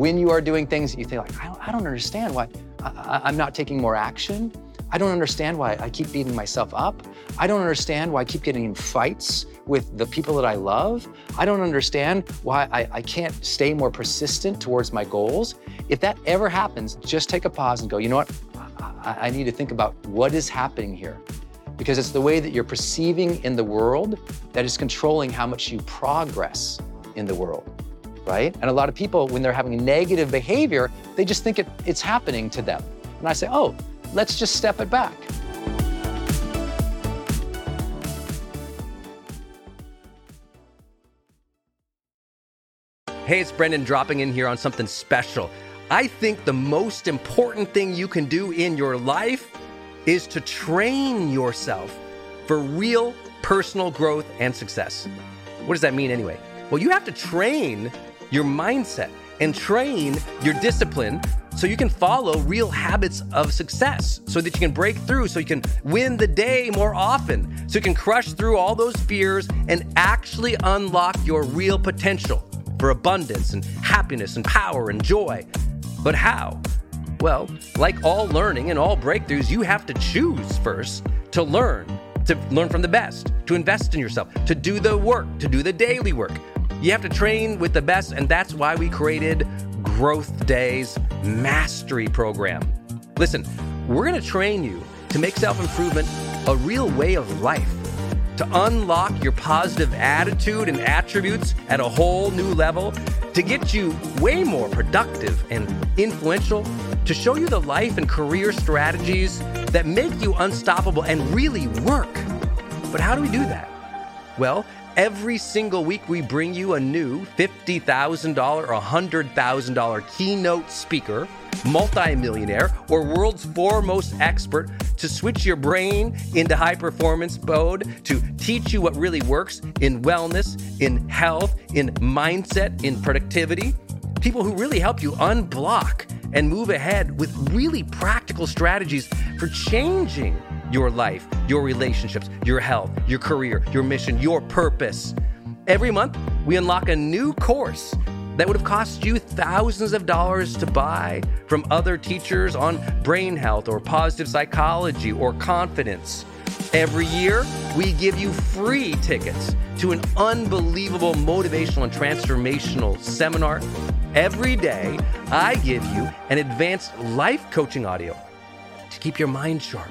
when you are doing things you think like, I don't, I don't understand why I, I'm not taking more action. I don't understand why I keep beating myself up. I don't understand why I keep getting in fights with the people that I love. I don't understand why I, I can't stay more persistent towards my goals. If that ever happens, just take a pause and go, you know what? I, I need to think about what is happening here. Because it's the way that you're perceiving in the world that is controlling how much you progress in the world right? And a lot of people, when they're having negative behavior, they just think it, it's happening to them. And I say, oh, let's just step it back. Hey, it's Brendon dropping in here on something special. I think the most important thing you can do in your life is to train yourself for real personal growth and success. What does that mean anyway? Well, you have to train your mindset and train your discipline so you can follow real habits of success so that you can break through, so you can win the day more often, so you can crush through all those fears and actually unlock your real potential for abundance and happiness and power and joy. But how? Well, like all learning and all breakthroughs, you have to choose first to learn, to learn from the best, to invest in yourself, to do the work, to do the daily work. You have to train with the best, and that's why we created GrowthDay's Mastery Program. Listen, we're gonna train you to make self improvement a real way of life, to unlock your positive attitude and attributes at a whole new level, to get you way more productive and influential, to show you the life and career strategies that make you unstoppable and really work. But how do we do that? Well, Every single week, we bring you a new $50,000 or $100,000 keynote speaker, multimillionaire, or world's foremost expert to switch your brain into high performance mode, to teach you what really works in wellness, in health, in mindset, in productivity. People who really help you unblock and move ahead with really practical strategies for changing your life, your relationships, your health, your career, your mission, your purpose. Every month, we unlock a new course that would have cost you thousands of dollars to buy from other teachers on brain health or positive psychology or confidence. Every year, we give you free tickets to an unbelievable motivational and transformational seminar. Every day, I give you an advanced life coaching audio to keep your mind sharp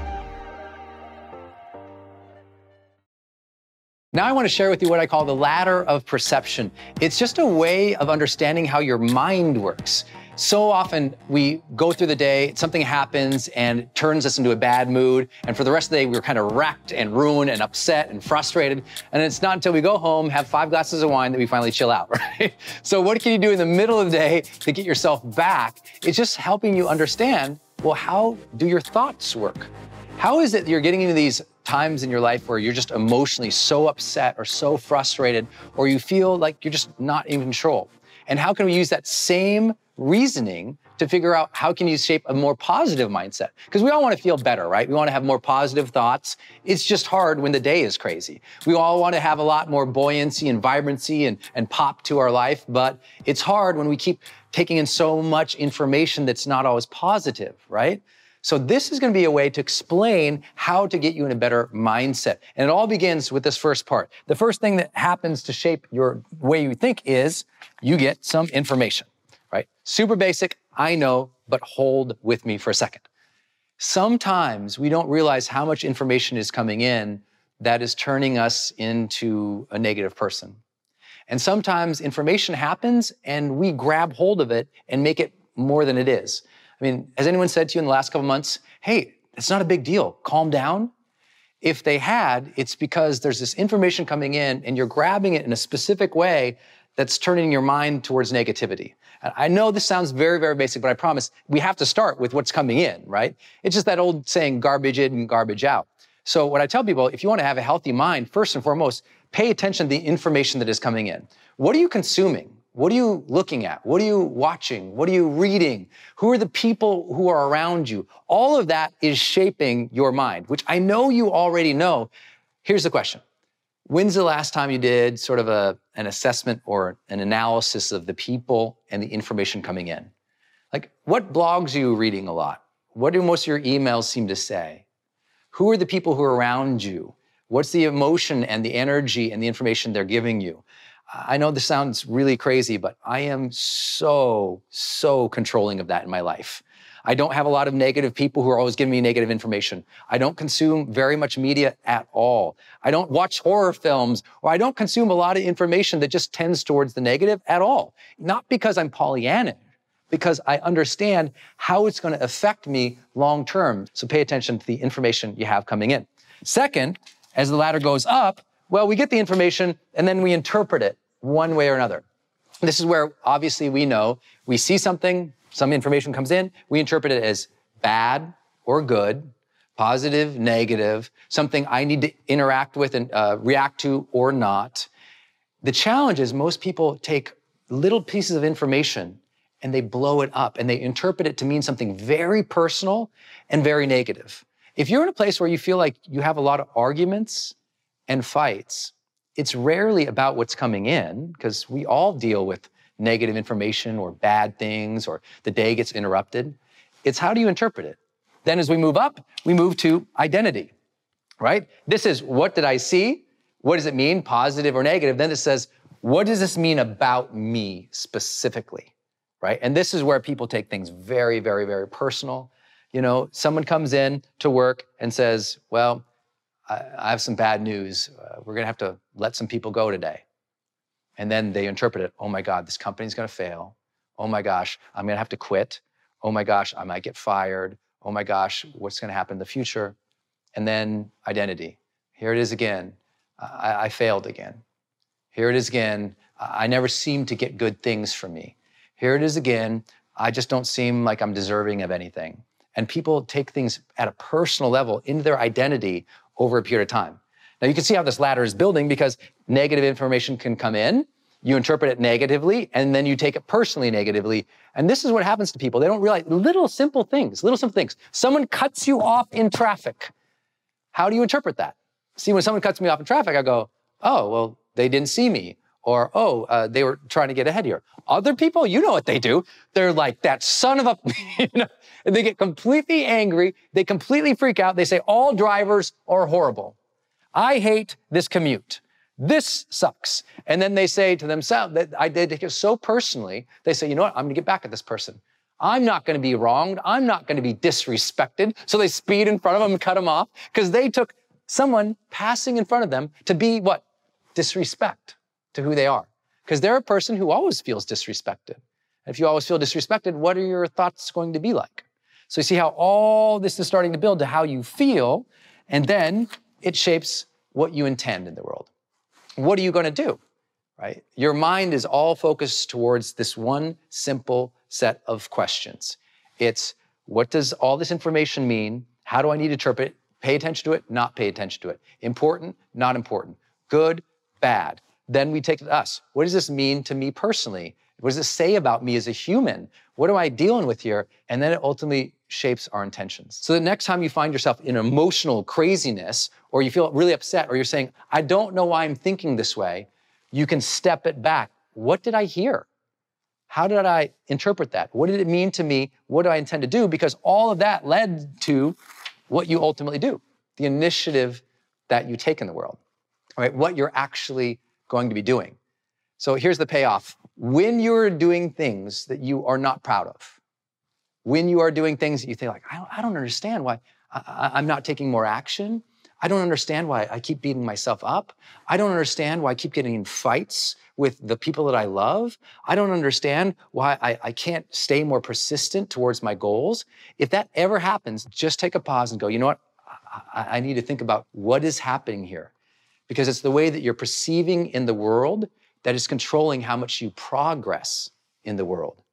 Now, I want to share with you what I call the ladder of perception. It's just a way of understanding how your mind works. So often we go through the day, something happens and turns us into a bad mood. And for the rest of the day, we're kind of wrecked and ruined and upset and frustrated. And it's not until we go home, have five glasses of wine that we finally chill out, right? So, what can you do in the middle of the day to get yourself back? It's just helping you understand well, how do your thoughts work? How is it you're getting into these times in your life where you're just emotionally so upset or so frustrated, or you feel like you're just not in control. And how can we use that same reasoning to figure out how can you shape a more positive mindset? Because we all want to feel better right? We want to have more positive thoughts. It's just hard when the day is crazy. We all want to have a lot more buoyancy and vibrancy and, and pop to our life but it's hard when we keep taking in so much information that's not always positive right so this is going to be a way to explain how to get you in a better mindset. And it all begins with this first part. The first thing that happens to shape your way you think is you get some information, right? Super basic, I know, but hold with me for a second. Sometimes we don't realize how much information is coming in that is turning us into a negative person. And sometimes information happens and we grab hold of it and make it more than it is. I mean, has anyone said to you in the last couple months, hey, it's not a big deal, calm down? If they had, it's because there's this information coming in and you're grabbing it in a specific way that's turning your mind towards negativity. I know this sounds very, very basic, but I promise we have to start with what's coming in, right? It's just that old saying, garbage in and garbage out. So what I tell people, if you want to have a healthy mind, first and foremost, pay attention to the information that is coming in. What are you consuming? What are you looking at? What are you watching? What are you reading? Who are the people who are around you? All of that is shaping your mind, which I know you already know. Here's the question. When's the last time you did sort of a, an assessment or an analysis of the people and the information coming in? Like, what blogs are you reading a lot? What do most of your emails seem to say? Who are the people who are around you? What's the emotion and the energy and the information they're giving you? I know this sounds really crazy, but I am so, so controlling of that in my life. I don't have a lot of negative people who are always giving me negative information. I don't consume very much media at all. I don't watch horror films or I don't consume a lot of information that just tends towards the negative at all. Not because I'm Pollyanna, because I understand how it's going to affect me long term. So pay attention to the information you have coming in. Second, as the ladder goes up, well, we get the information and then we interpret it one way or another. This is where obviously we know we see something, some information comes in, we interpret it as bad or good, positive, negative, something I need to interact with and uh, react to or not. The challenge is most people take little pieces of information and they blow it up and they interpret it to mean something very personal and very negative. If you're in a place where you feel like you have a lot of arguments and fights, it's rarely about what's coming in because we all deal with negative information or bad things or the day gets interrupted. It's how do you interpret it? Then as we move up, we move to identity, right? This is what did I see? What does it mean, positive or negative? Then it says, what does this mean about me specifically, right? And this is where people take things very, very, very personal. You know, someone comes in to work and says, well, I, have some bad news. Uh, we're going to have to let some people go today. And then they interpret it, oh my God, this company's going to fail. Oh my gosh, I'm going to have to quit. Oh my gosh, I might get fired. Oh my gosh, what's going to happen in the future? And then identity. Here it is again. I, I failed again. Here it is again. I never seem to get good things from me. Here it is again. I just don't seem like I'm deserving of anything. And people take things at a personal level into their identity over a period of time. Now you can see how this ladder is building because negative information can come in, you interpret it negatively, and then you take it personally negatively. And this is what happens to people. They don't realize little simple things, little simple things. Someone cuts you off in traffic. How do you interpret that? See, when someone cuts me off in traffic, I go, oh, well, they didn't see me. Or, oh, uh, they were trying to get ahead here. Other people, you know what they do. They're like, that son of a, you know, and they get completely angry. They completely freak out. They say, all drivers are horrible. I hate this commute. This sucks. And then they say to themselves, that I did it so personally, they say, you know what? I'm going to get back at this person. I'm not going to be wronged. I'm not going to be disrespected. So they speed in front of them and cut them off because they took someone passing in front of them to be what? Disrespect to who they are. Because they're a person who always feels disrespected. And if you always feel disrespected, what are your thoughts going to be like? So you see how all this is starting to build to how you feel, and then it shapes what you intend in the world. What are you going to do? Right? Your mind is all focused towards this one simple set of questions. It's what does all this information mean? How do I need to interpret it? Pay attention to it, not pay attention to it. Important, not important. Good, bad. Then we take it to us. What does this mean to me personally? What does it say about me as a human? What am I dealing with here? And then it ultimately shapes our intentions. So the next time you find yourself in emotional craziness, or you feel really upset, or you're saying, I don't know why I'm thinking this way, you can step it back. What did I hear? How did I interpret that? What did it mean to me? What do I intend to do? Because all of that led to what you ultimately do, the initiative that you take in the world, right? What you're actually going to be doing. So here's the payoff. When you're doing things that you are not proud of, when you are doing things that you think like, I don't, understand why I, I'm not taking more action. I don't understand why I keep beating myself up. I don't understand why I keep getting in fights with the people that I love. I don't understand why I, I, can't stay more persistent towards my goals. If that ever happens, just take a pause and go, you know what? I, I need to think about what is happening here. Because it's the way that you're perceiving in the world that is controlling how much you progress in the world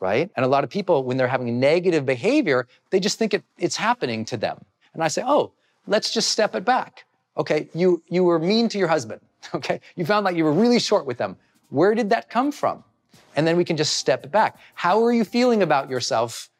right? And a lot of people, when they're having negative behavior, they just think it, it's happening to them. And I say, oh, let's just step it back. Okay, you, you were mean to your husband. Okay, you found like you were really short with them. Where did that come from? And then we can just step it back. How are you feeling about yourself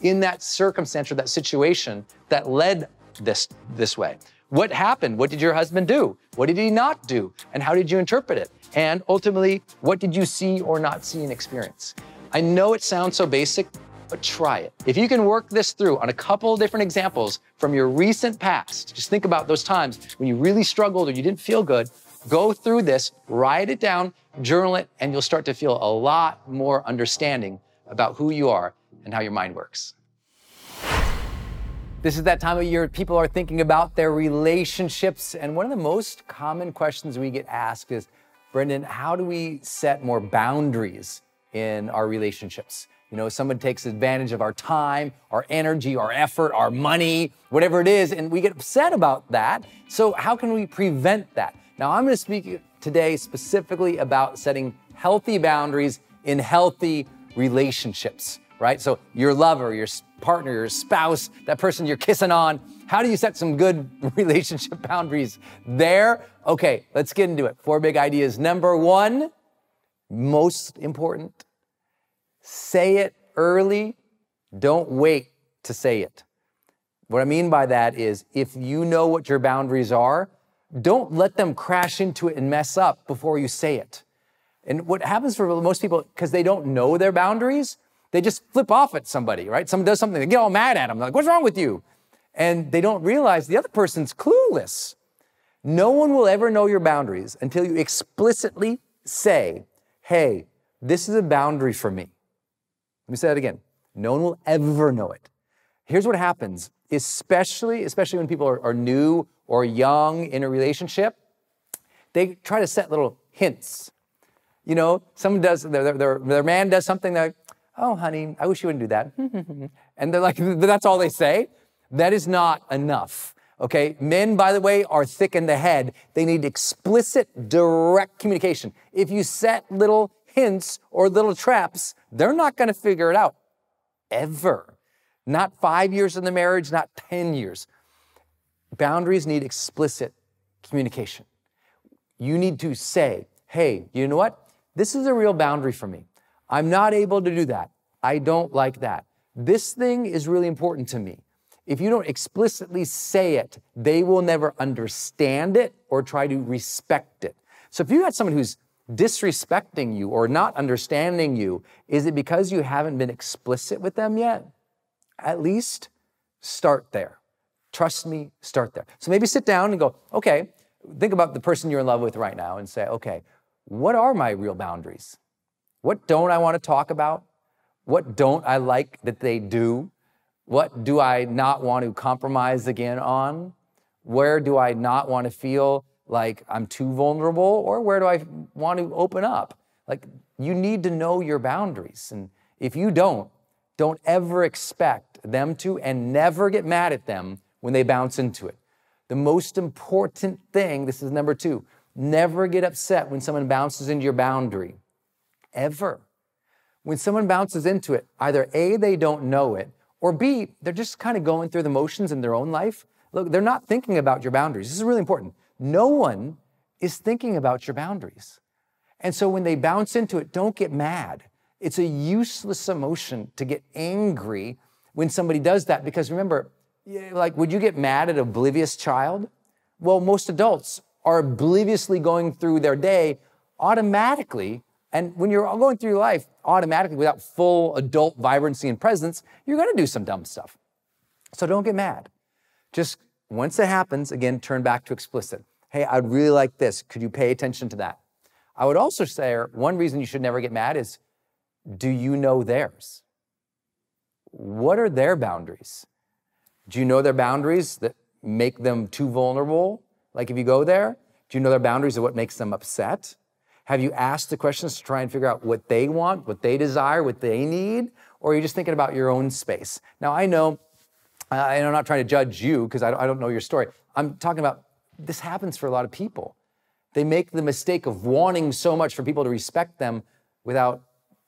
in that circumstance or that situation that led this this way? What happened? What did your husband do? What did he not do? And how did you interpret it? And ultimately, what did you see or not see and experience? I know it sounds so basic, but try it. If you can work this through on a couple different examples from your recent past, just think about those times when you really struggled or you didn't feel good, go through this, write it down, journal it, and you'll start to feel a lot more understanding about who you are and how your mind works. This is that time of year people are thinking about their relationships. And one of the most common questions we get asked is Brendon, how do we set more boundaries in our relationships. You know, someone takes advantage of our time, our energy, our effort, our money, whatever it is, and we get upset about that. So, how can we prevent that? Now, I'm going to speak today specifically about setting healthy boundaries in healthy relationships, right? So, your lover, your partner, your spouse, that person you're kissing on, how do you set some good relationship boundaries there? Okay, let's get into it. Four big ideas. Number one, most important, say it early. Don't wait to say it. What I mean by that is if you know what your boundaries are, don't let them crash into it and mess up before you say it. And what happens for most people, because they don't know their boundaries, they just flip off at somebody, right? Someone does something, they get all mad at them. They're like, what's wrong with you? And they don't realize the other person's clueless. No one will ever know your boundaries until you explicitly say, hey, this is a boundary for me. Let me say that again. No one will ever know it. Here's what happens, especially, especially when people are, are new or young in a relationship, they try to set little hints. You know, someone does, their, their, their man does something like, oh, honey, I wish you wouldn't do that. and they're like, that's all they say. That is not enough. Okay, men, by the way, are thick in the head. They need explicit, direct communication. If you set little hints or little traps, they're not going to figure it out ever. Not five years in the marriage, not 10 years. Boundaries need explicit communication. You need to say, hey, you know what? This is a real boundary for me. I'm not able to do that. I don't like that. This thing is really important to me. If you don't explicitly say it, they will never understand it or try to respect it. So if you got someone who's disrespecting you or not understanding you, is it because you haven't been explicit with them yet? At least start there. Trust me, start there. So maybe sit down and go, okay, think about the person you're in love with right now and say, okay, what are my real boundaries? What don't I want to talk about? What don't I like that they do? What do I not want to compromise again on? Where do I not want to feel like I'm too vulnerable? Or where do I want to open up? Like, you need to know your boundaries. And if you don't, don't ever expect them to and never get mad at them when they bounce into it. The most important thing, this is number two, never get upset when someone bounces into your boundary. Ever. When someone bounces into it, either A, they don't know it, or B, they're just kind of going through the motions in their own life. Look, they're not thinking about your boundaries. This is really important. No one is thinking about your boundaries. And so when they bounce into it, don't get mad. It's a useless emotion to get angry when somebody does that because remember, like, would you get mad at an oblivious child? Well, most adults are obliviously going through their day automatically. And when you're going through your life automatically without full adult vibrancy and presence, you're going to do some dumb stuff. So don't get mad. Just once it happens, again, turn back to explicit. Hey, I'd really like this. Could you pay attention to that? I would also say one reason you should never get mad is do you know theirs? What are their boundaries? Do you know their boundaries that make them too vulnerable? Like if you go there, do you know their boundaries of what makes them upset? Have you asked the questions to try and figure out what they want, what they desire, what they need? Or are you just thinking about your own space? Now, I know and I'm not trying to judge you because I don't know your story. I'm talking about this happens for a lot of people. They make the mistake of wanting so much for people to respect them without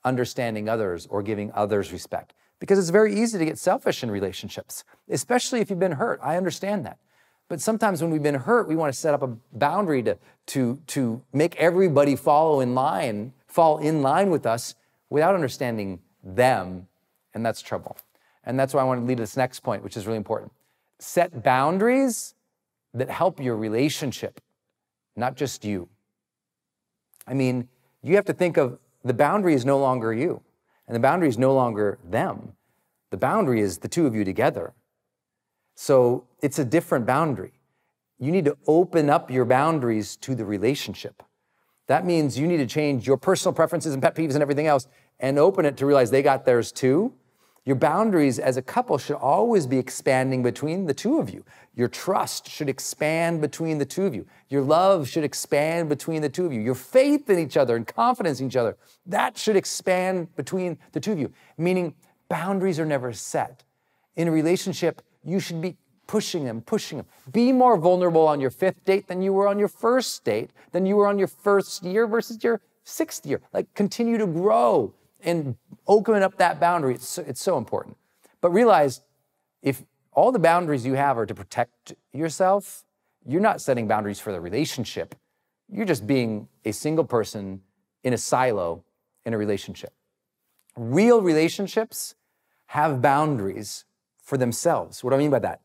understanding others or giving others respect. Because it's very easy to get selfish in relationships, especially if you've been hurt. I understand that. But sometimes when we've been hurt, we want to set up a boundary to, to, to make everybody follow in line, fall in line with us without understanding them, and that's trouble. And that's why I want to lead to this next point, which is really important. Set boundaries that help your relationship, not just you. I mean, you have to think of the boundary is no longer you, and the boundary is no longer them. The boundary is the two of you together. So it's a different boundary. You need to open up your boundaries to the relationship. That means you need to change your personal preferences and pet peeves and everything else and open it to realize they got theirs too your boundaries as a couple should always be expanding between the two of you. Your trust should expand between the two of you. Your love should expand between the two of you. Your faith in each other and confidence in each other, that should expand between the two of you. Meaning, boundaries are never set. In a relationship, you should be pushing them, pushing them. Be more vulnerable on your fifth date than you were on your first date, than you were on your first year versus your sixth year. Like, continue to grow and open up that boundary. It's, it's so important. But realize if all the boundaries you have are to protect yourself, you're not setting boundaries for the relationship. You're just being a single person in a silo in a relationship. Real relationships have boundaries for themselves. What do I mean by that?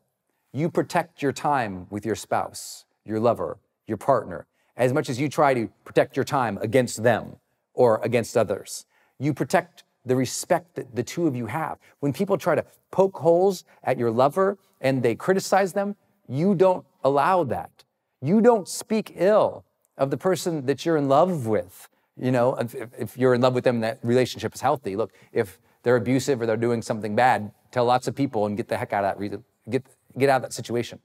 You protect your time with your spouse, your lover, your partner, as much as you try to protect your time against them or against others. You protect the respect that the two of you have. When people try to poke holes at your lover and they criticize them, you don't allow that. You don't speak ill of the person that you're in love with. You know, if, if you're in love with them, that relationship is healthy. Look, if they're abusive or they're doing something bad, tell lots of people and get the heck out of that, get, get out of that situation.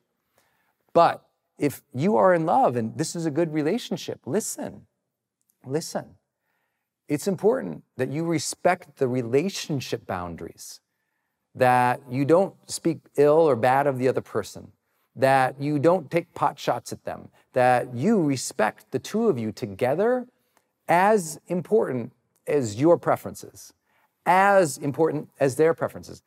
But if you are in love and this is a good relationship, listen, listen it's important that you respect the relationship boundaries, that you don't speak ill or bad of the other person, that you don't take pot shots at them, that you respect the two of you together as important as your preferences, as important as their preferences,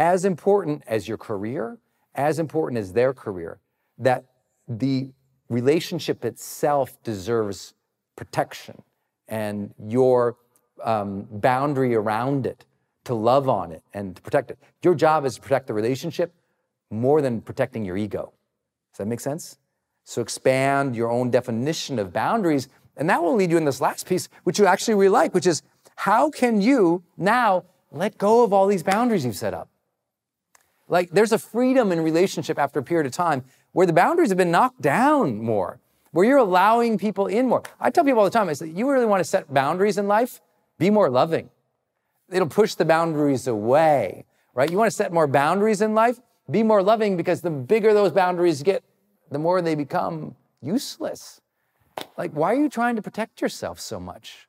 as important as your career, as important as their career, that the relationship itself deserves protection and your um, boundary around it to love on it and to protect it. Your job is to protect the relationship more than protecting your ego. Does that make sense? So expand your own definition of boundaries, and that will lead you in this last piece, which you actually really like, which is how can you now let go of all these boundaries you've set up? Like there's a freedom in relationship after a period of time where the boundaries have been knocked down more where you're allowing people in more. I tell people all the time, I say, you really want to set boundaries in life? Be more loving. It'll push the boundaries away, right? You want to set more boundaries in life? Be more loving because the bigger those boundaries get, the more they become useless. Like, why are you trying to protect yourself so much?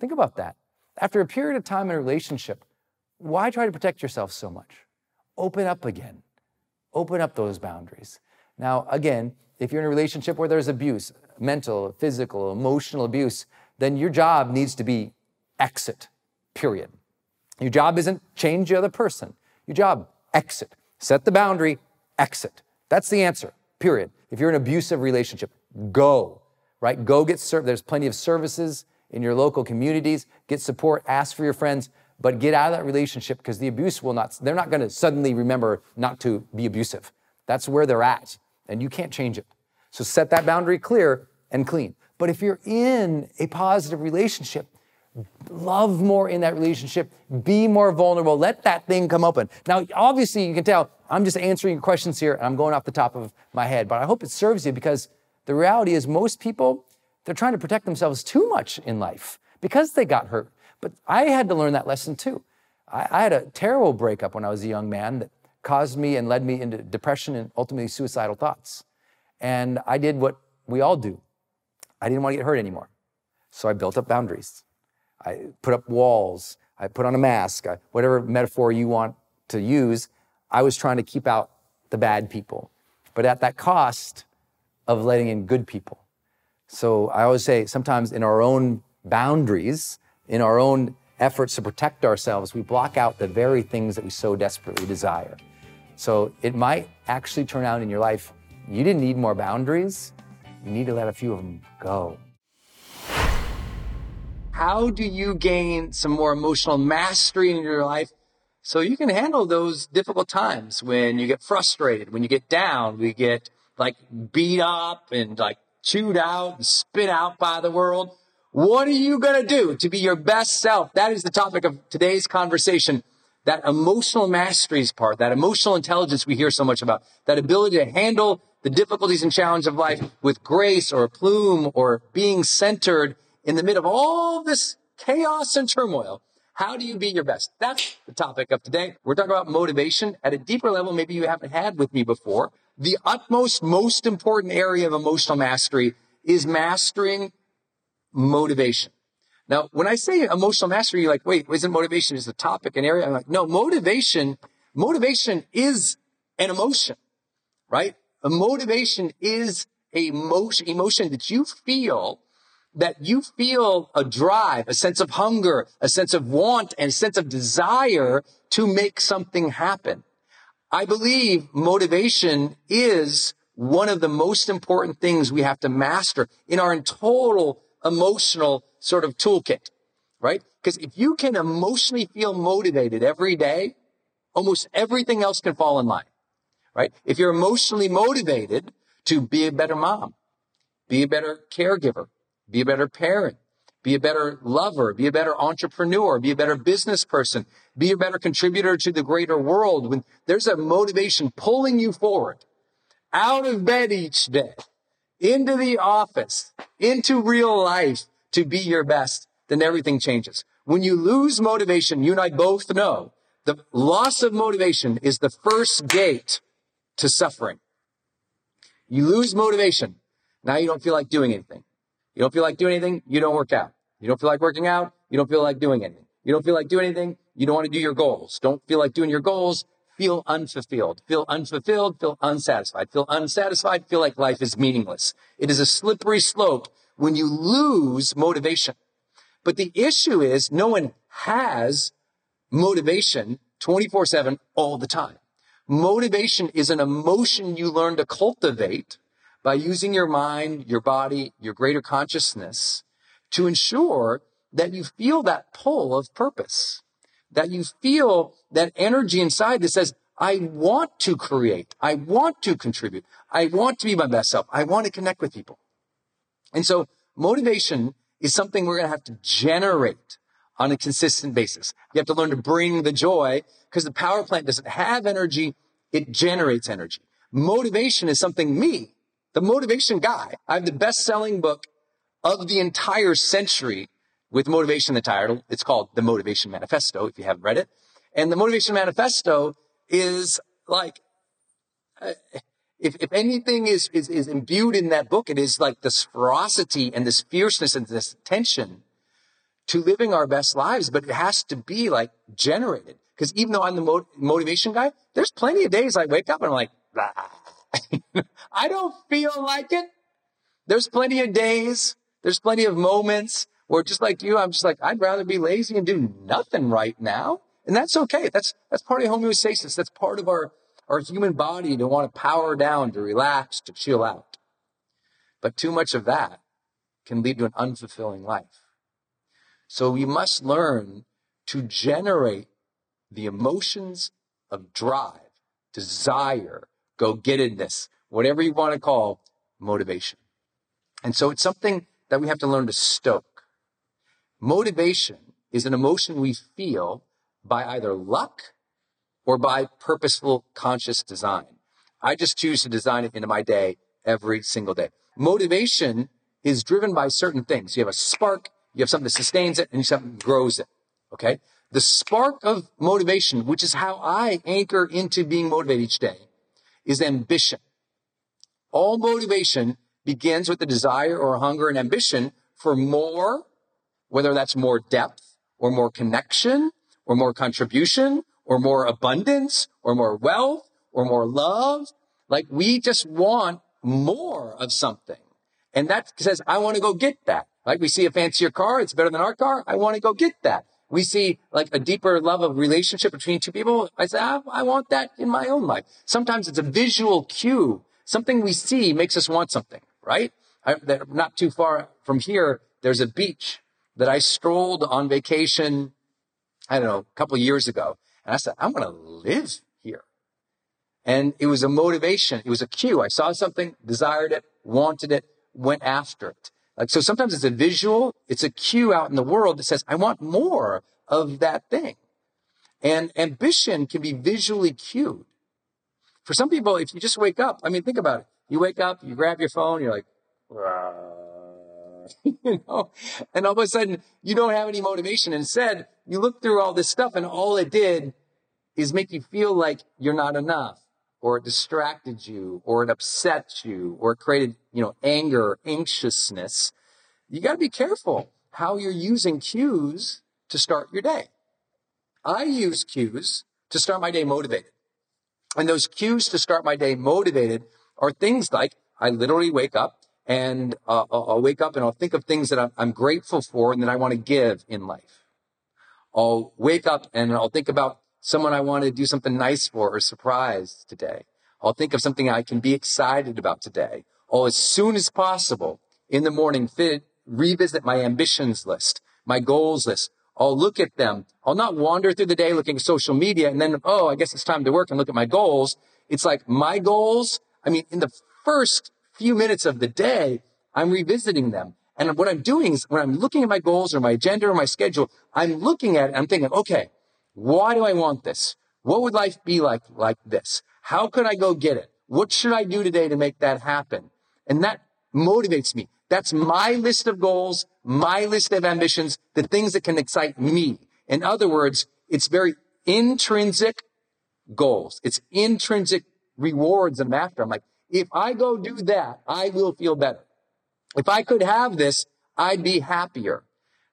Think about that. After a period of time in a relationship, why try to protect yourself so much? Open up again. Open up those boundaries. Now, again, if you're in a relationship where there's abuse, mental, physical, emotional abuse, then your job needs to be exit, period. Your job isn't change the other person. Your job, exit. Set the boundary, exit. That's the answer, period. If you're in an abusive relationship, go, right? Go get served. There's plenty of services in your local communities, get support, ask for your friends, but get out of that relationship because the abuse will not, they're not going to suddenly remember not to be abusive. That's where they're at, and you can't change it. So set that boundary clear and clean. But if you're in a positive relationship, love more in that relationship, be more vulnerable, let that thing come open. Now, obviously, you can tell I'm just answering your questions here and I'm going off the top of my head, but I hope it serves you because the reality is most people, they're trying to protect themselves too much in life because they got hurt. But I had to learn that lesson too. I, I had a terrible breakup when I was a young man that caused me and led me into depression and ultimately suicidal thoughts. And I did what we all do. I didn't want to get hurt anymore. So I built up boundaries. I put up walls. I put on a mask, I, whatever metaphor you want to use. I was trying to keep out the bad people, but at that cost of letting in good people. So I always say sometimes in our own boundaries, in our own efforts to protect ourselves, we block out the very things that we so desperately desire. So it might actually turn out in your life, you didn't need more boundaries, you need to let a few of them go. How do you gain some more emotional mastery in your life so you can handle those difficult times when you get frustrated, when you get down, we get like beat up and like chewed out and spit out by the world? What are you going to do to be your best self? That is the topic of today's conversation. That emotional masteries part, that emotional intelligence we hear so much about, that ability to handle the difficulties and challenge of life with grace or a plume or being centered in the middle of all this chaos and turmoil, how do you be your best? That's the topic of today. We're talking about motivation at a deeper level, maybe you haven't had with me before. The utmost, most important area of emotional mastery is mastering motivation. Now, when I say emotional mastery, you're like, wait, isn't motivation just a topic an area? I'm like, no, motivation, motivation is an emotion, right? A motivation is a emotion, emotion that you feel that you feel a drive, a sense of hunger, a sense of want, and a sense of desire to make something happen. I believe motivation is one of the most important things we have to master in our total emotional sort of toolkit, right? Because if you can emotionally feel motivated every day, almost everything else can fall in line, right? If you're emotionally motivated to be a better mom, be a better caregiver, be a better parent, be a better lover, be a better entrepreneur, be a better business person, be a better contributor to the greater world. When there's a motivation pulling you forward out of bed each day, into the office, into real life to be your best, then everything changes. When you lose motivation, you and I both know the loss of motivation is the first gate to suffering. You lose motivation. Now you don't feel like doing anything. You don't feel like doing anything, you don't work out. You don't feel like working out, you don't feel like doing anything. You don't feel like doing anything, you don't want to do your goals. Don't feel like doing your goals, feel unfulfilled. Feel unfulfilled, feel unsatisfied. Feel unsatisfied, feel like life is meaningless. It is a slippery slope when you lose motivation. But the issue is no one has motivation 24 7 all the time. Motivation is an emotion you learn to cultivate by using your mind, your body, your greater consciousness to ensure that you feel that pull of purpose, that you feel that energy inside that says, I want to create. I want to contribute. I want to be my best self. I want to connect with people. And so motivation is something we're going to have to generate on a consistent basis. You have to learn to bring the joy because the power plant doesn't have energy. It generates energy. Motivation is something me, the motivation guy. I have the best selling book of the entire century with motivation, the title. It's called The Motivation Manifesto, if you haven't read it. And the Motivation Manifesto is like, uh, if, if anything is, is, is imbued in that book, it is like this ferocity and this fierceness and this tension to living our best lives, but it has to be like generated. Because even though I'm the mo- motivation guy, there's plenty of days I wake up and I'm like, I don't feel like it. There's plenty of days, there's plenty of moments where just like you, I'm just like, I'd rather be lazy and do nothing right now. And that's okay. That's, that's part of homeostasis. That's part of our, our human body to want to power down, to relax, to chill out. But too much of that can lead to an unfulfilling life. So we must learn to generate the emotions of drive, desire, go gettedness, whatever you want to call motivation. And so it's something that we have to learn to stoke. Motivation is an emotion we feel by either luck or by purposeful conscious design. I just choose to design it into my day every single day. Motivation is driven by certain things. You have a spark, you have something that sustains it, and something grows it. Okay? The spark of motivation, which is how I anchor into being motivated each day, is ambition. All motivation begins with the desire or hunger and ambition for more, whether that's more depth or more connection or more contribution or more abundance or more wealth or more love. Like we just want more of something. And that says, I want to go get that. Like we see a fancier car. It's better than our car. I want to go get that. We see like a deeper love of relationship between two people. I say, I, I want that in my own life. Sometimes it's a visual cue. Something we see makes us want something, right? I, not too far from here, there's a beach that I strolled on vacation, I don't know, a couple of years ago. And I said, I'm going to live here. And it was a motivation. It was a cue. I saw something, desired it, wanted it, went after it. Like, so sometimes it's a visual, it's a cue out in the world that says, I want more of that thing. And ambition can be visually cued. For some people, if you just wake up, I mean, think about it. You wake up, you grab your phone, you're like, you know, and all of a sudden you don't have any motivation. Instead, you look through all this stuff and all it did is make you feel like you're not enough or it distracted you or it upset you or it created, you know, anger, anxiousness. You got to be careful how you're using cues to start your day. I use cues to start my day motivated. And those cues to start my day motivated are things like I literally wake up and uh, I'll wake up and I'll think of things that I'm, grateful for and that I want to give in life. I'll wake up and I'll think about someone I want to do something nice for or surprise today. I'll think of something I can be excited about today. I'll as soon as possible in the morning fit, revisit my ambitions list, my goals list. I'll look at them. I'll not wander through the day looking at social media and then, oh, I guess it's time to work and look at my goals. It's like my goals. I mean, in the first few minutes of the day, I'm revisiting them. And what I'm doing is when I'm looking at my goals or my agenda or my schedule, I'm looking at it. I'm thinking, okay, why do I want this? What would life be like, like this? How could I go get it? What should I do today to make that happen? And that motivates me. That's my list of goals, my list of ambitions, the things that can excite me. In other words, it's very intrinsic goals. It's intrinsic rewards I'm after. I'm like, if I go do that, I will feel better. If I could have this, I'd be happier,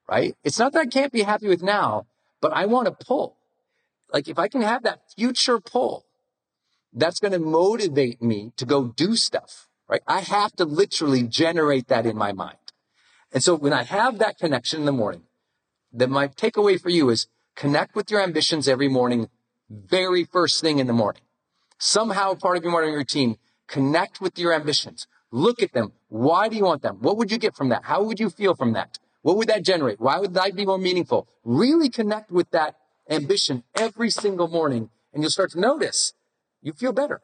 right? It's not that I can't be happy with now, but I want to pull. Like if I can have that future pull, that's going to motivate me to go do stuff, right? I have to literally generate that in my mind. And so when I have that connection in the morning, then my takeaway for you is connect with your ambitions every morning, very first thing in the morning. Somehow part of your morning routine, connect with your ambitions. Look at them. Why do you want them? What would you get from that? How would you feel from that? What would that generate? Why would life be more meaningful? Really connect with that ambition every single morning and you'll start to notice you feel better.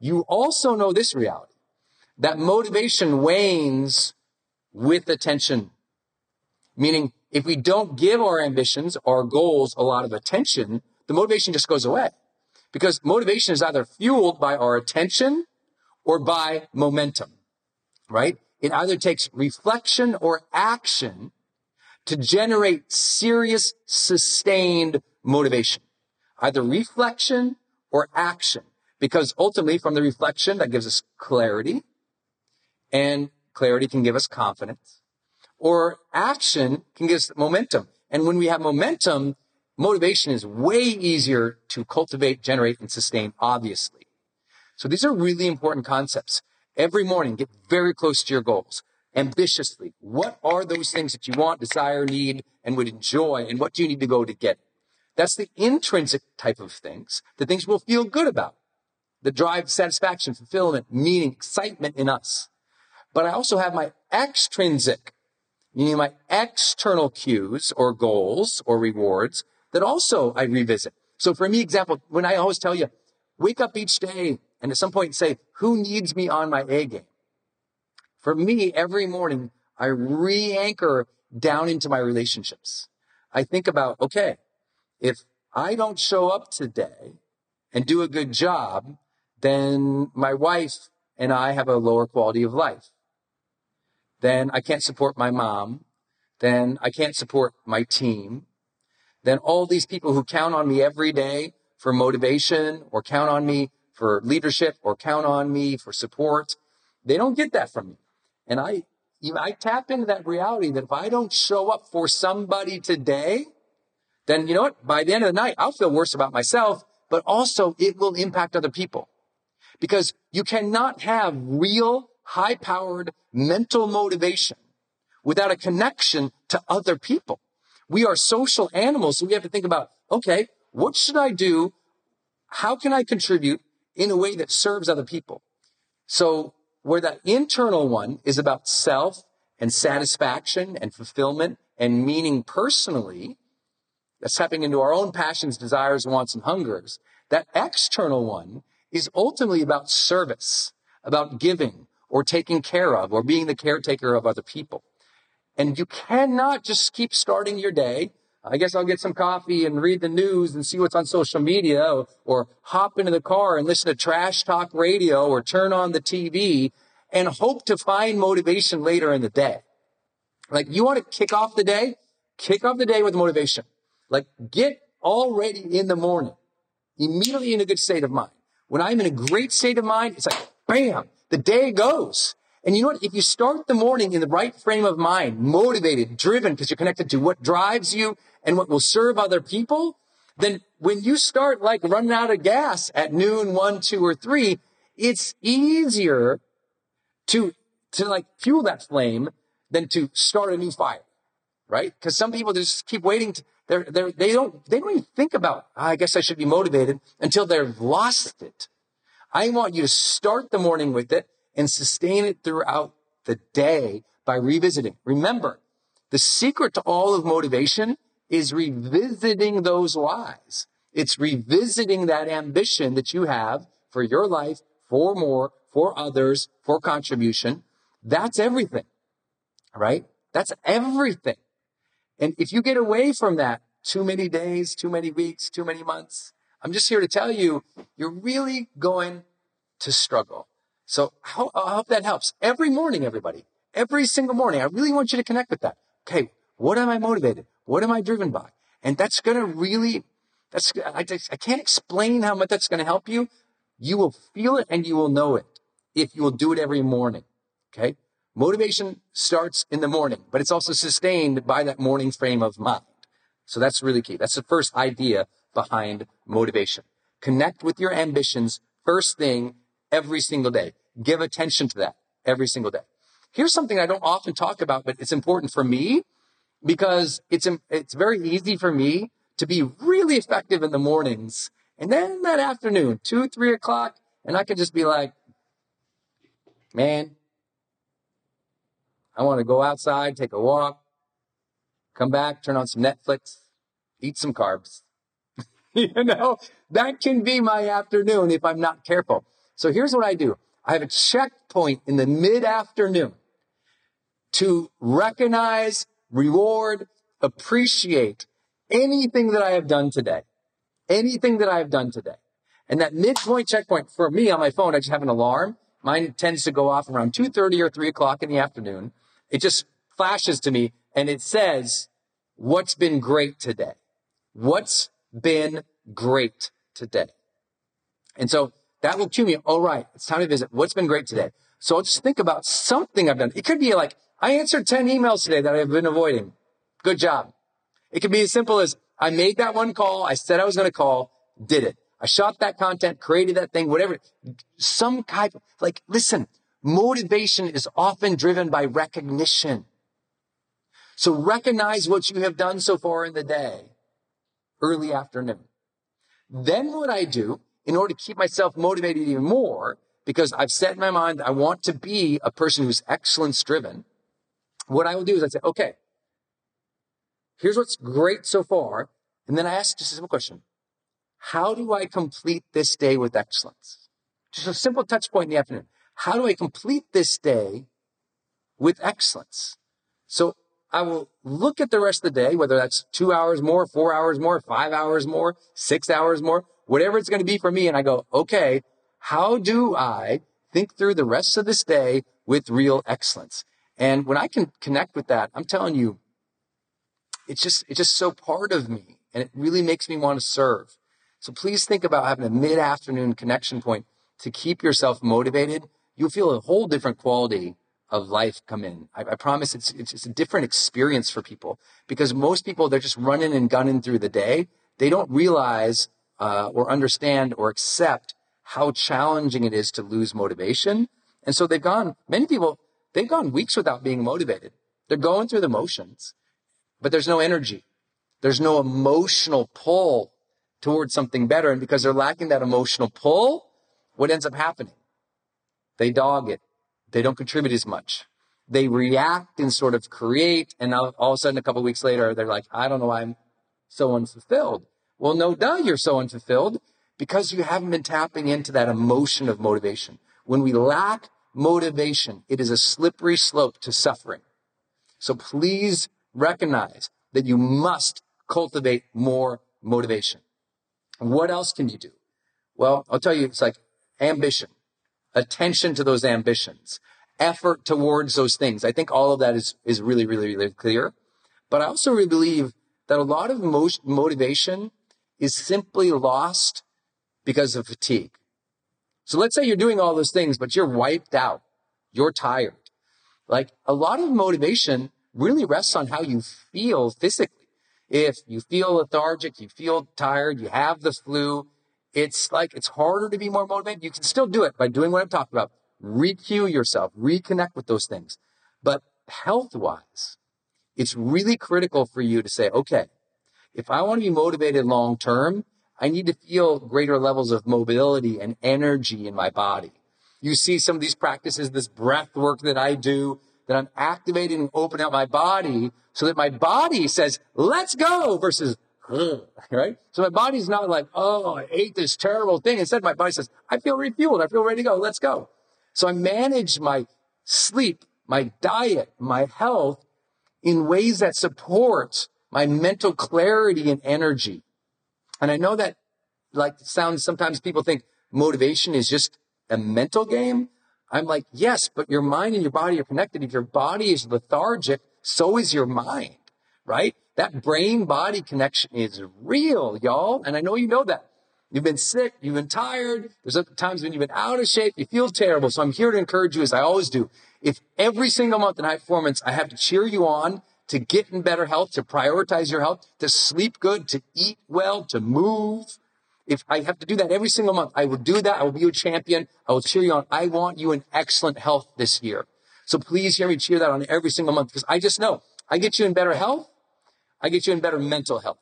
You also know this reality that motivation wanes with attention. Meaning if we don't give our ambitions, our goals a lot of attention, the motivation just goes away because motivation is either fueled by our attention or by momentum, right? It either takes reflection or action to generate serious, sustained motivation. Either reflection or action. Because ultimately from the reflection, that gives us clarity and clarity can give us confidence or action can give us momentum. And when we have momentum, motivation is way easier to cultivate, generate, and sustain, obviously. So these are really important concepts. Every morning, get very close to your goals ambitiously. What are those things that you want, desire, need, and would enjoy? And what do you need to go to get? That's the intrinsic type of things, the things we'll feel good about, that drive satisfaction, fulfillment, meaning, excitement in us. But I also have my extrinsic, meaning my external cues or goals or rewards that also I revisit. So for me, example, when I always tell you, wake up each day and at some point say, who needs me on my A game? For me, every morning, I re-anchor down into my relationships. I think about, okay, if I don't show up today and do a good job, then my wife and I have a lower quality of life. Then I can't support my mom. Then I can't support my team. Then all these people who count on me every day for motivation or count on me for leadership or count on me for support, they don't get that from me. And I, I tap into that reality that if I don't show up for somebody today, then you know what? By the end of the night, I'll feel worse about myself, but also it will impact other people because you cannot have real high powered mental motivation without a connection to other people. We are social animals. So we have to think about, okay, what should I do? How can I contribute in a way that serves other people? So where that internal one is about self and satisfaction and fulfillment and meaning personally, that's tapping into our own passions, desires, wants, and hungers. That external one is ultimately about service, about giving or taking care of or being the caretaker of other people. And you cannot just keep starting your day. I guess I'll get some coffee and read the news and see what's on social media or, hop into the car and listen to trash talk radio or turn on the TV and hope to find motivation later in the day. Like you want to kick off the day, kick off the day with motivation. Like get already in the morning, immediately in a good state of mind. When I'm in a great state of mind, it's like, bam, the day goes. And you know what? If you start the morning in the right frame of mind, motivated, driven, because you're connected to what drives you and what will serve other people, then when you start like running out of gas at noon, one, two, or three, it's easier to, to like fuel that flame than to start a new fire, right? Because some people just keep waiting. To, they're, they're, they don't, they don't even think about, oh, I guess I should be motivated until they've lost it. I want you to start the morning with it and sustain it throughout the day by revisiting. Remember, the secret to all of motivation is revisiting those whys. It's revisiting that ambition that you have for your life, for more, for others, for contribution. That's everything, right? That's everything. And if you get away from that too many days, too many weeks, too many months, I'm just here to tell you, you're really going to struggle. So I hope that helps. Every morning, everybody, every single morning, I really want you to connect with that. Okay. What am I motivated? What am I driven by? And that's going to really, that's, I, I can't explain how much that's going to help you. You will feel it and you will know it if you will do it every morning. Okay. Motivation starts in the morning, but it's also sustained by that morning frame of mind. So that's really key. That's the first idea behind motivation. Connect with your ambitions first thing every single day. Give attention to that every single day. Here's something I don't often talk about, but it's important for me because it's, it's very easy for me to be really effective in the mornings. And then that afternoon, two, three o'clock, and I can just be like, man, I want to go outside, take a walk, come back, turn on some Netflix, eat some carbs. you know, that can be my afternoon if I'm not careful. So here's what I do. I have a checkpoint in the mid afternoon to recognize, reward, appreciate anything that I have done today. Anything that I have done today. And that midpoint checkpoint for me on my phone, I just have an alarm. Mine tends to go off around 2.30 or 3 o'clock in the afternoon. It just flashes to me and it says, what's been great today? What's been great today? And so that will cue me. All right. It's time to visit. What's been great today? So I'll just think about something I've done. It could be like, I answered 10 emails today that I've been avoiding. Good job. It can be as simple as I made that one call. I said I was going to call, did it. I shot that content, created that thing, whatever. Some kind of, like, listen, motivation is often driven by recognition. So recognize what you have done so far in the day, early afternoon. Then what I do in order to keep myself motivated even more, because I've set in my mind I want to be a person who's excellence driven, what I will do is I say, okay, here's what's great so far. And then I ask just a simple question. How do I complete this day with excellence? Just a simple touch point in the afternoon. How do I complete this day with excellence? So I will look at the rest of the day, whether that's two hours more, four hours more, five hours more, six hours more, whatever it's going to be for me. And I go, okay, how do I think through the rest of this day with real excellence? And when I can connect with that, I'm telling you, it's just, it's just so part of me and it really makes me want to serve. So please think about having a mid afternoon connection point to keep yourself motivated. You'll feel a whole different quality of life come in. I, I promise it's, it's, it's a different experience for people because most people, they're just running and gunning through the day. They don't realize, uh, or understand or accept how challenging it is to lose motivation. And so they've gone, many people, they've gone weeks without being motivated. They're going through the motions, but there's no energy. There's no emotional pull towards something better. And because they're lacking that emotional pull, what ends up happening? They dog it. They don't contribute as much. They react and sort of create. And all, all of a sudden, a couple weeks later, they're like, I don't know why I'm so unfulfilled. Well, no doubt you're so unfulfilled because you haven't been tapping into that emotion of motivation. When we lack motivation, it is a slippery slope to suffering. So please recognize that you must cultivate more motivation. What else can you do? Well, I'll tell you, it's like ambition, attention to those ambitions, effort towards those things. I think all of that is, is really, really, really clear. But I also really believe that a lot of motivation is simply lost because of fatigue. So let's say you're doing all those things, but you're wiped out. You're tired. Like a lot of motivation really rests on how you feel physically. If you feel lethargic, you feel tired, you have the flu, it's like it's harder to be more motivated. You can still do it by doing what I'm talking about. Recue yourself, reconnect with those things. But health wise, it's really critical for you to say, okay, if I want to be motivated long term, I need to feel greater levels of mobility and energy in my body. You see some of these practices, this breath work that I do, that I'm activating and opening up my body so that my body says, let's go versus, right? So my body's not like, oh, I ate this terrible thing. Instead, my body says, I feel refueled. I feel ready to go. Let's go. So I manage my sleep, my diet, my health in ways that support my mental clarity and energy. And I know that like sounds, sometimes people think motivation is just a mental game. I'm like, yes, but your mind and your body are connected. If your body is lethargic, so is your mind, right? That brain body connection is real, y'all. And I know you know that. You've been sick. You've been tired. There's times when you've been out of shape. You feel terrible. So I'm here to encourage you as I always do. If every single month in high performance, I have to cheer you on to get in better health, to prioritize your health, to sleep good, to eat well, to move. If I have to do that every single month, I will do that. I will be your champion. I will cheer you on. I want you in excellent health this year. So please hear me cheer that on every single month because I just know I get you in better health. I get you in better mental health.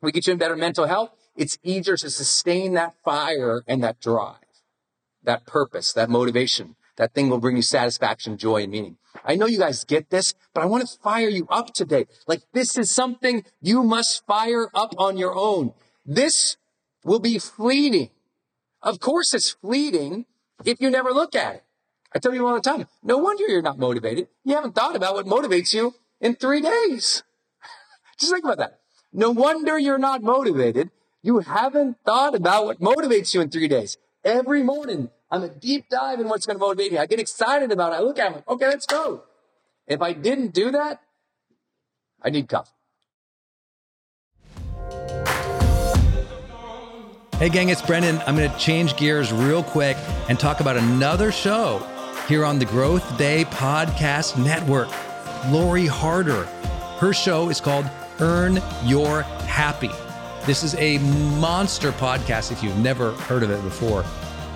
We get you in better mental health. It's easier to sustain that fire and that drive, that purpose, that motivation. That thing will bring you satisfaction, joy, and meaning. I know you guys get this, but I want to fire you up today. Like this is something you must fire up on your own. This will be fleeting. Of course it's fleeting if you never look at it. I tell you all the time, no wonder you're not motivated. You haven't thought about what motivates you in three days. Just think about that. No wonder you're not motivated. You haven't thought about what motivates you in three days. Every morning, I'm a deep dive in what's going to motivate me. I get excited about it. I look at it, like, okay, let's go. If I didn't do that, I need coffee. Hey, gang, it's Brendon. I'm going to change gears real quick and talk about another show here on the GrowthDay Podcast Network. Lori Harder. Her show is called Earn Your Happy. This is a monster podcast if you've never heard of it before.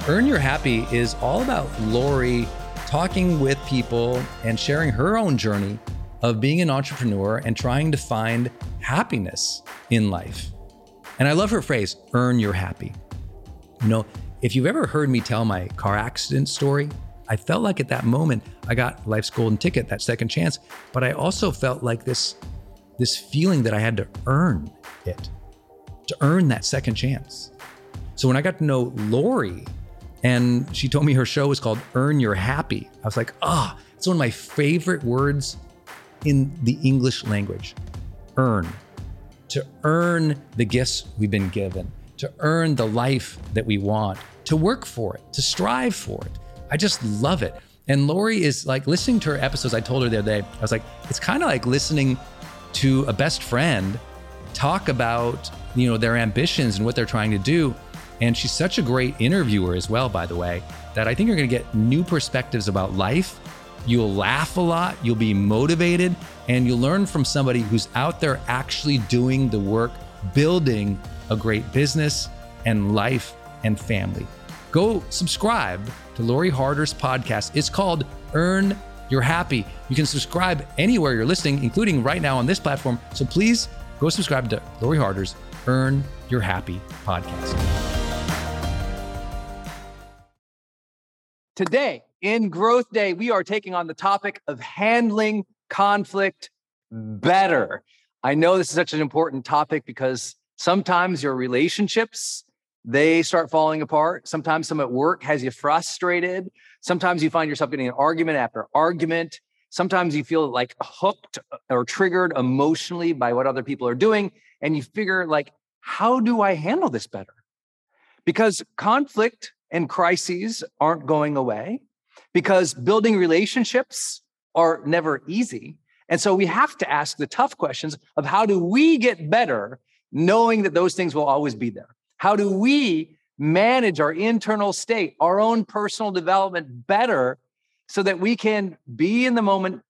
Earn Your Happy is all about Lori talking with people and sharing her own journey of being an entrepreneur and trying to find happiness in life. And I love her phrase, earn your happy. You know, if you've ever heard me tell my car accident story, I felt like at that moment I got life's golden ticket, that second chance, but I also felt like this this feeling that I had to earn it, to earn that second chance. So when I got to know Lori and she told me her show was called Earn Your Happy, I was like, ah, oh, it's one of my favorite words in the English language. Earn. To earn the gifts we've been given, to earn the life that we want, to work for it, to strive for it. I just love it. And Lori is like listening to her episodes. I told her the other day, I was like, it's kind of like listening to a best friend talk about, you know, their ambitions and what they're trying to do. And she's such a great interviewer as well, by the way, that I think you're going to get new perspectives about life. You'll laugh a lot, you'll be motivated, and you'll learn from somebody who's out there actually doing the work, building a great business and life and family. Go subscribe to Lori Harder's podcast. It's called Earn Your Happy. You can subscribe anywhere you're listening, including right now on this platform. So please go subscribe to Lori Harder's Earn Your Happy podcast. Today, in GrowthDay, we are taking on the topic of handling conflict better. I know this is such an important topic because sometimes your relationships they start falling apart. Sometimes some at work has you frustrated. Sometimes you find yourself getting an argument after argument. Sometimes you feel like hooked uh, or triggered emotionally by what other people are doing. And you figure, like, how do I handle this better? Because conflict and crises aren't going away, because building relationships are never easy. And so we have to ask the tough questions of how do we get better knowing that those things will always be there? How do we manage our internal state, our own personal development better so that we can be in the moment,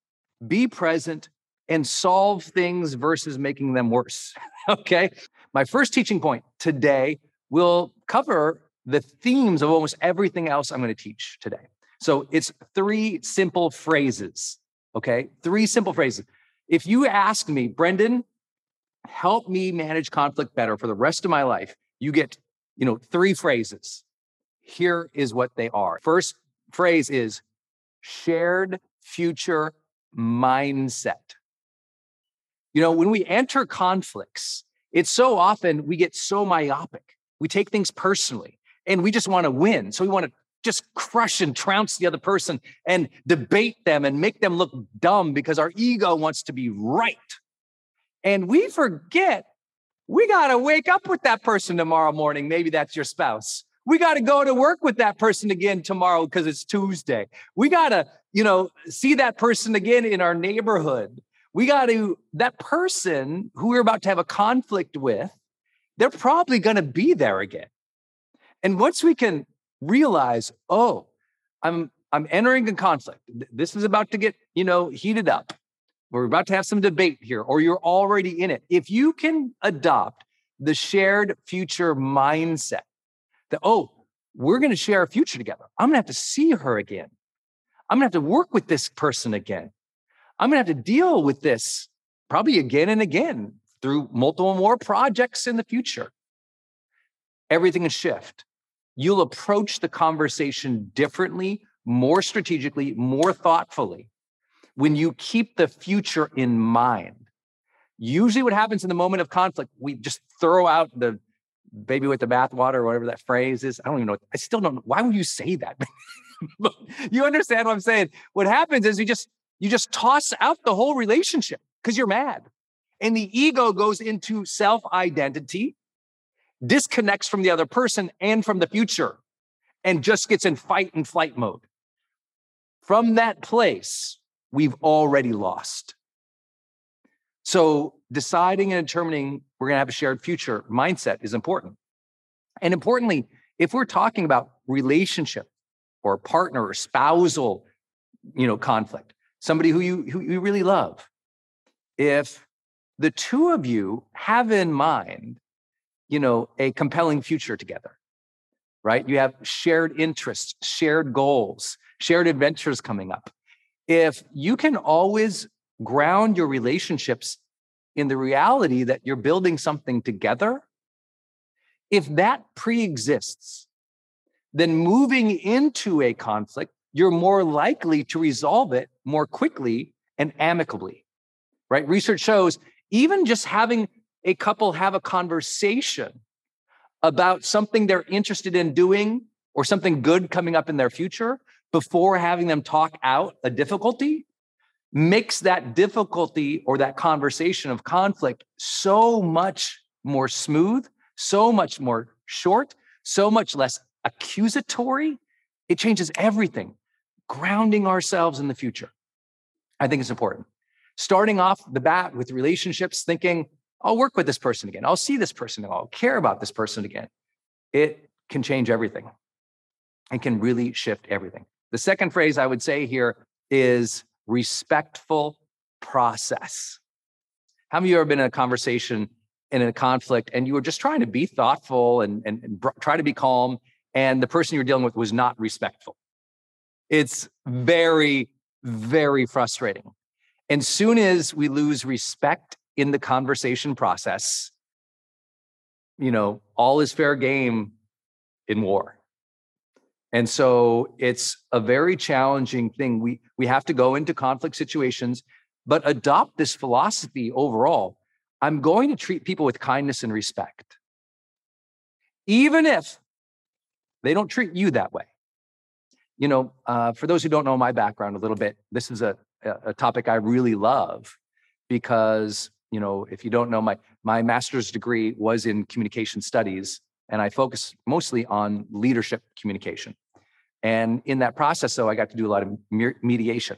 be present, and solve things versus making them worse? okay. My first teaching point today will cover the themes of almost everything else I'm going to teach today. So it's three simple phrases. Okay. Three simple phrases. If you ask me, Brendon, help me manage conflict better for the rest of my life, you get, you know, three phrases. Here is what they are. First phrase is shared future mindset. You know, when we enter conflicts, it's so often we get so myopic. We take things personally and we just want to win. So we want to just crush and trounce the other person and debate them and make them look dumb because our ego wants to be right. And we forget we got to wake up with that person tomorrow morning. Maybe that's your spouse. We got to go to work with that person again tomorrow because it's Tuesday. We got to, you know, see that person again in our neighborhood. We got to, that person who we're about to have a conflict with, they're probably going to be there again. And once we can realize, oh, I'm I'm entering a conflict. This is about to get, you know, heated up. We're about to have some debate here, or you're already in it. If you can adopt the shared future mindset that, oh, we're going to share a future together. I'm going to have to see her again. I'm going to have to work with this person again. I'm going to have to deal with this probably again and again through multiple more projects in the future. Everything is shift. You'll approach the conversation differently, more strategically, more thoughtfully when you keep the future in mind. Usually, what happens in the moment of conflict, we just throw out the baby with the bathwater or whatever that phrase is. I don't even know. I still don't know. Why would you say that? you understand what I'm saying? What happens is you just you just toss out the whole relationship because you're mad. And the ego goes into self-identity, disconnects from the other person and from the future, and just gets in fight and flight mode. From that place, we've already lost. So deciding and determining we're going to have a shared future mindset is important. And importantly, if we're talking about relationship or partner or spousal, you know, conflict, somebody who you who you really love, if the two of you have in mind, you know, a compelling future together, right? You have shared interests, shared goals, shared adventures coming up if you can always ground your relationships in the reality that you're building something together, if that pre exists, then moving into a conflict you're more likely to resolve it more quickly and amicably, right? Research shows even just having a couple have a conversation about something they're interested in doing or something good coming up in their future before having them talk out a difficulty makes that difficulty or that conversation of conflict so much more smooth, so much more short, so much less accusatory. It changes everything. Grounding ourselves in the future. I think it's important. Starting off the bat with relationships, thinking, I'll work with this person again. I'll see this person. I'll care about this person again. It can change everything and can really shift everything. The second phrase I would say here is respectful process. Of you have been in a conversation in a conflict and you were just trying to be thoughtful and, and, and try to be calm, and the person you're dealing with was not respectful? It's very, very frustrating. And soon as we lose respect in the conversation process, you know, all is fair game in war. And so it's a very challenging thing. We we have to go into conflict situations, but adopt this philosophy overall. I'm going to treat people with kindness and respect. Even if they don't treat you that way. You know, uh, for those who don't know my background a little bit, this is a, a topic I really love because, you know, if you don't know, my, my master's degree was in communication studies and I focus mostly on leadership communication. And in that process, though, I got to do a lot of mediation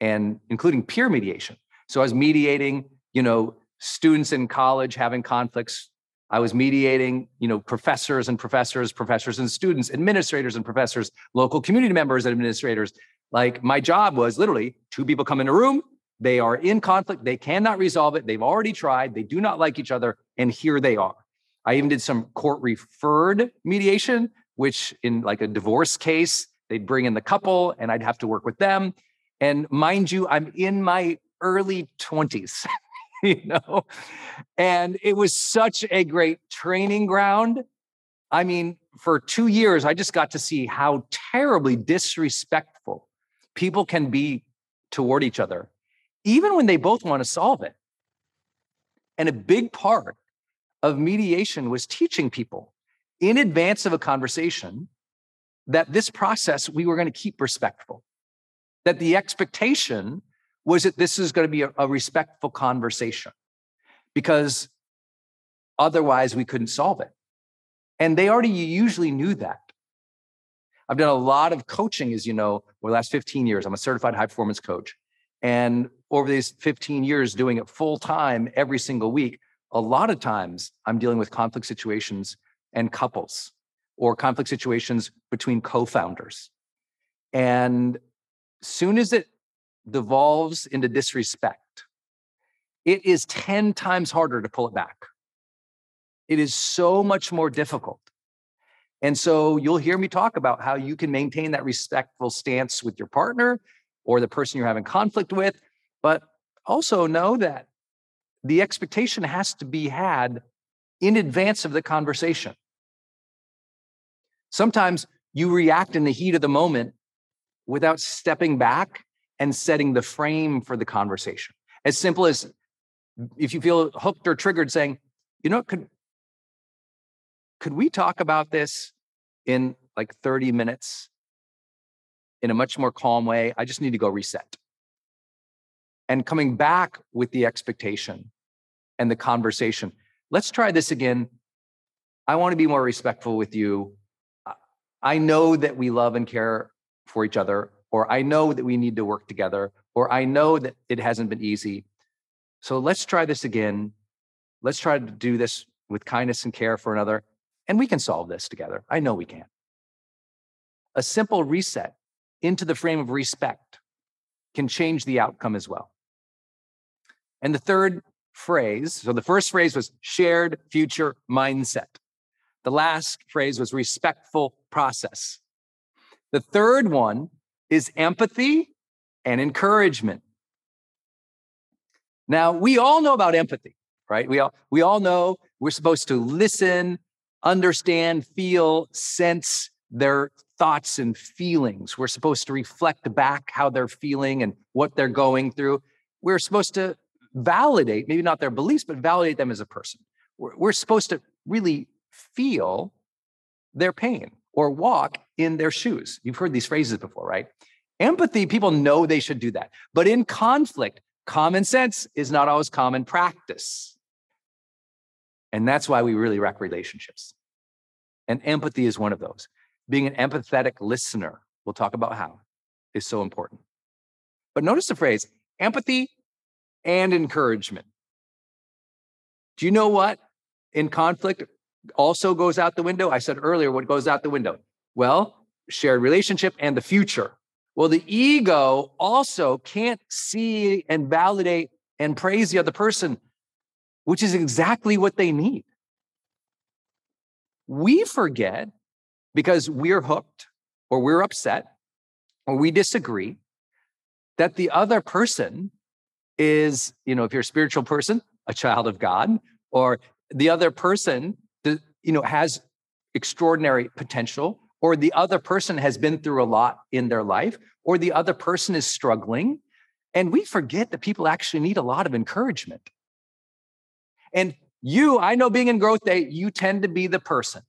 and including peer mediation. So I was mediating, you know, students in college having conflicts. I was mediating, you know, professors and professors, professors and students, administrators and professors, local community members and administrators. Like my job was literally two people come in a room, they are in conflict, they cannot resolve it, they've already tried, they do not like each other, and here they are. I even did some court referred mediation, which in like a divorce case, they'd bring in the couple and I'd have to work with them. And mind you, I'm in my early 20s, you know, and it was such a great training ground. I mean, for two years, I just got to see how terribly disrespectful people can be toward each other, even when they both want to solve it. And a big part of mediation was teaching people in advance of a conversation that this process we were going to keep respectful, that the expectation was that this is going to be a, a respectful conversation because otherwise we couldn't solve it. And they already usually knew that. I've done a lot of coaching, as you know, over the last 15 years. I'm a certified high performance coach. And over these 15 years, doing it full time every single week, a lot of times I'm dealing with conflict situations and couples or conflict situations between co-founders. And soon as it devolves into disrespect, it is 10 times harder to pull it back. It is so much more difficult. And so you'll hear me talk about how you can maintain that respectful stance with your partner or the person you're having conflict with, but also know that the expectation has to be had in advance of the conversation. Sometimes you react in the heat of the moment without stepping back and setting the frame for the conversation. As simple as if you feel hooked or triggered, saying, you know, could could we talk about this in like 30 minutes in a much more calm way? I just need to go reset. And coming back with the expectation and the conversation. Let's try this again. I want to be more respectful with you. I know that we love and care for each other, or I know that we need to work together, or I know that it hasn't been easy. So let's try this again. Let's try to do this with kindness and care for another, and we can solve this together. I know we can. A simple reset into the frame of respect can change the outcome as well. And the third phrase. So the first phrase was shared future mindset. The last phrase was respectful process. The third one is empathy and encouragement. Now, we all know about empathy, right? We all, we all know we're supposed to listen, understand, feel, sense their thoughts and feelings. We're supposed to reflect back how they're feeling and what they're going through. We're supposed to validate, maybe not their beliefs, but validate them as a person. We're, we're supposed to really feel their pain or walk in their shoes. You've heard these phrases before, right? Empathy, people know they should do that. But in conflict, common sense is not always common practice. And that's why we really wreck relationships. And empathy is one of those. Being an empathetic listener, we'll talk about how, is so important. But notice the phrase empathy and encouragement. Do you know what in conflict also goes out the window? I said earlier what goes out the window. Well, shared relationship and the future. Well, the ego also can't see and validate and praise the other person, which is exactly what they need. We forget because we're hooked or we're upset or we disagree that the other person is, you know, if you're a spiritual person, a child of God, or the other person, you know, has extraordinary potential, or the other person has been through a lot in their life, or the other person is struggling. And we forget that people actually need a lot of encouragement. And you, I know being in GrowthDay, you tend to be the person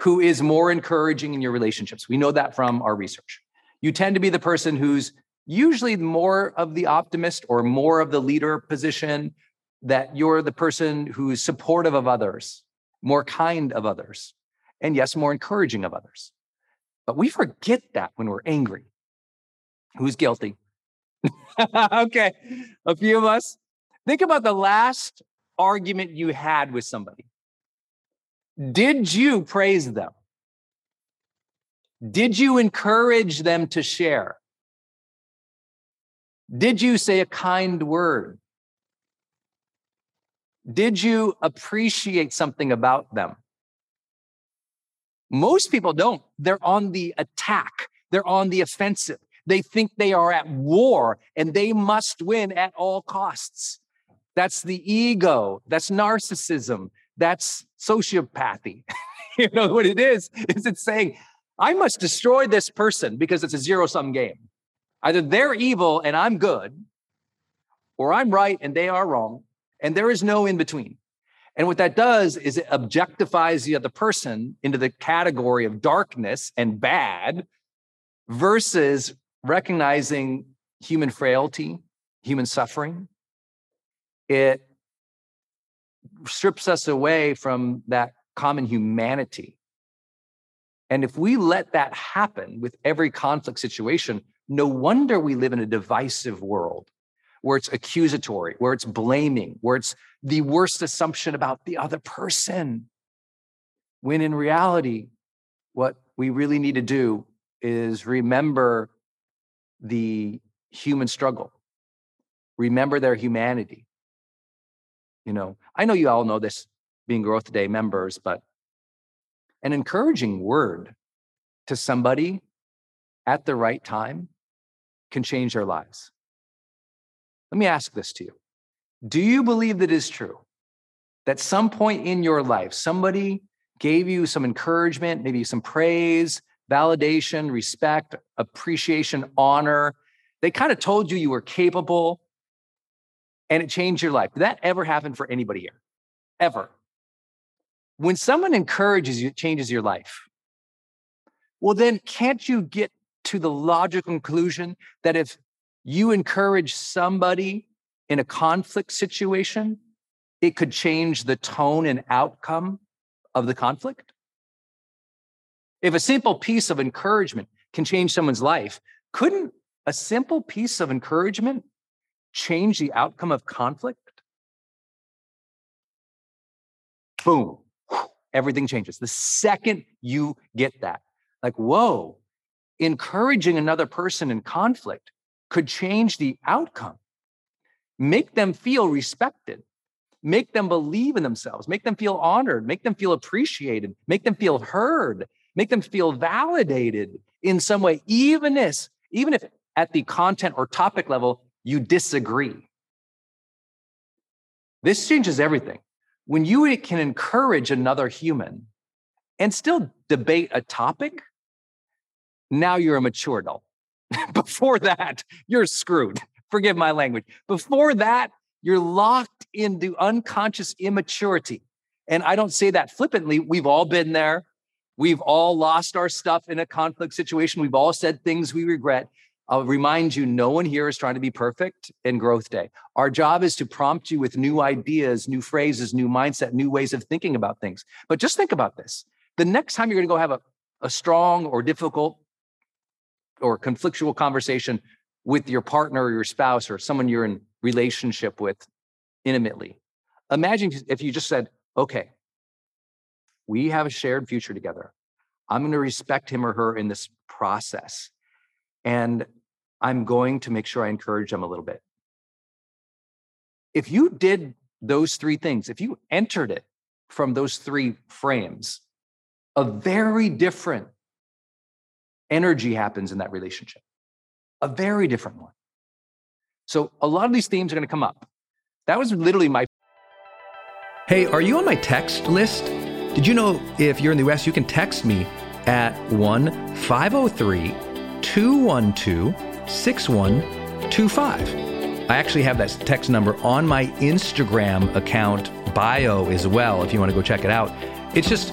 who is more encouraging in your relationships. We know that from our research. You tend to be the person who's usually more of the optimist or more of the leader position, that you're the person who's supportive of others, more kind of others, and yes, more encouraging of others. But we forget that when we're angry. Who's guilty? okay, a few of us. Think about the last argument you had with somebody. Did you praise them? Did you encourage them to share? Did you say a kind word? Did you appreciate something about them? Most people don't. They're on the attack, they're on the offensive. They think they are at war and they must win at all costs. That's the ego, that's narcissism, that's sociopathy. you know what it is? Is it saying, I must destroy this person because it's a zero sum game. Either they're evil and I'm good, or I'm right and they are wrong, and there is no in between. And what that does is it objectifies the other person into the category of darkness and bad versus recognizing human frailty, human suffering. It strips us away from that common humanity. And if we let that happen with every conflict situation, no wonder we live in a divisive world where it's accusatory, where it's blaming, where it's the worst assumption about the other person. When in reality, what we really need to do is remember the human struggle, remember their humanity. You know, I know you all know this being GrowthDay members, but an encouraging word to somebody at the right time can change their lives. Let me ask this to you Do you believe that is true? That some point in your life, somebody gave you some encouragement, maybe some praise, validation, respect, appreciation, honor. They kind of told you you were capable and it changed your life. Did that ever happen for anybody here? Ever? When someone encourages you, it changes your life. Well, then can't you get to the logical conclusion that if you encourage somebody in a conflict situation, it could change the tone and outcome of the conflict? If a simple piece of encouragement can change someone's life, couldn't a simple piece of encouragement change the outcome of conflict? Boom, everything changes. The second you get that, like, whoa, encouraging another person in conflict could change the outcome, make them feel respected, make them believe in themselves, make them feel honored, make them feel appreciated, make them feel heard, make them feel validated in some way, even if, even if at the content or topic level you disagree. This changes everything. When you can encourage another human and still debate a topic, now you're a mature adult. Before that, you're screwed. Forgive my language. Before that, you're locked into unconscious immaturity. And I don't say that flippantly. We've all been there. We've all lost our stuff in a conflict situation. We've all said things we regret. I'll remind you no one here is trying to be perfect in GrowthDay. Our job is to prompt you with new ideas, new phrases, new mindset, new ways of thinking about things. But just think about this. The next time you're going to go have a, a strong or difficult or conflictual conversation with your partner or your spouse or someone you're in relationship with intimately, imagine if you just said, okay, we have a shared future together. I'm going to respect him or her in this process. And I'm going to make sure I encourage them a little bit. If you did those three things, if you entered it from those three frames, a very different energy happens in that relationship, a very different one. So, a lot of these themes are going to come up. That was literally my. Hey, are you on my text list? Did you know if you're in the US, you can text me at 1 503 212 6125. I actually have that text number on my Instagram account bio as well if you want to go check it out. It's just